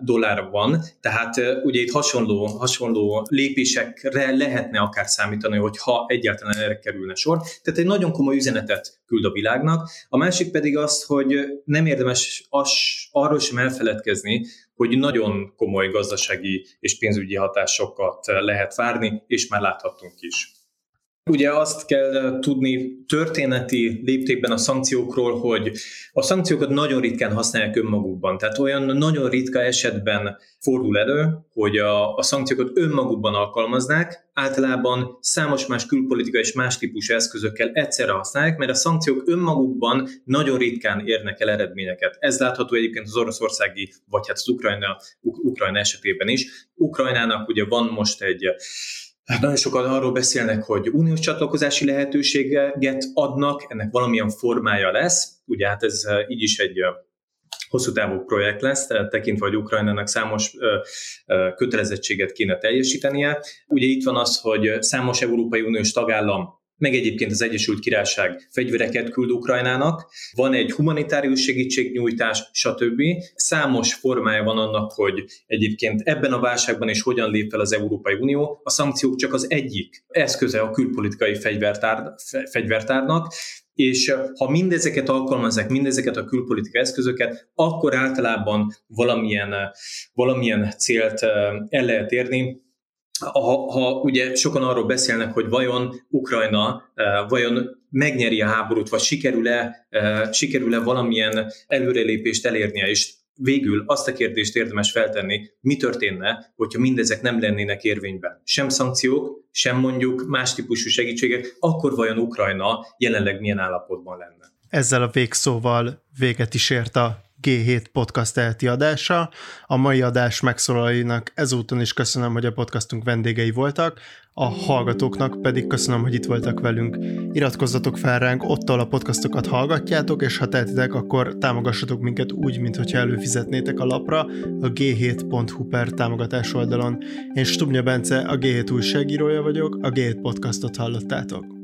[SPEAKER 2] dollár van, tehát eh, ugye itt hasonló, hasonló lépésekre lehetne akár számítani, hogy ha egyáltalán erre kerülne sor. Tehát egy nagyon komoly üzenetet küld a világnak. A másik pedig az, hogy nem érdemes az, arról sem elfeledkezni, hogy nagyon komoly gazdasági és pénzügyi hatásokat lehet várni, és már láthattunk is. Ugye azt kell tudni történeti léptékben a szankciókról, hogy a szankciókat nagyon ritkán használják önmagukban. Tehát olyan nagyon ritka esetben fordul elő, hogy a, a szankciókat önmagukban alkalmaznák, általában számos más külpolitika és más típusú eszközökkel egyszerre használják, mert a szankciók önmagukban nagyon ritkán érnek el eredményeket. Ez látható egyébként az oroszországi, vagy hát az Ukrajna, Ukrajna esetében is. Ukrajnának ugye van most egy nagyon sokan arról beszélnek, hogy uniós csatlakozási lehetőséget adnak, ennek valamilyen formája lesz. Ugye hát ez így is egy hosszú távú projekt lesz, tekintve, hogy Ukrajnának számos kötelezettséget kéne teljesítenie. Ugye itt van az, hogy számos Európai Uniós tagállam meg egyébként az Egyesült Királyság fegyvereket küld Ukrajnának, van egy humanitárius segítségnyújtás, stb. Számos formája van annak, hogy egyébként ebben a válságban is hogyan lép fel az Európai Unió. A szankciók csak az egyik eszköze a külpolitikai fegyvertár, fegyvertárnak, és ha mindezeket alkalmazzák, mindezeket a külpolitikai eszközöket, akkor általában valamilyen, valamilyen célt el lehet érni, ha, ha ugye sokan arról beszélnek, hogy vajon Ukrajna vajon megnyeri a háborút, vagy sikerül-e, sikerül-e valamilyen előrelépést elérnie, és végül azt a kérdést érdemes feltenni, mi történne, hogyha mindezek nem lennének érvényben. Sem szankciók, sem mondjuk más típusú segítségek, akkor vajon Ukrajna jelenleg milyen állapotban lenne?
[SPEAKER 1] Ezzel a végszóval véget is ért a G7 podcast elti adása. A mai adás megszólalainak ezúton is köszönöm, hogy a podcastunk vendégei voltak, a hallgatóknak pedig köszönöm, hogy itt voltak velünk. Iratkozzatok fel ránk ott, ahol a podcastokat hallgatjátok, és ha tehetitek, akkor támogassatok minket úgy, mintha előfizetnétek a lapra a g7.hu per támogatás oldalon. Én Stubnya Bence, a G7 újságírója vagyok, a G7 podcastot hallottátok.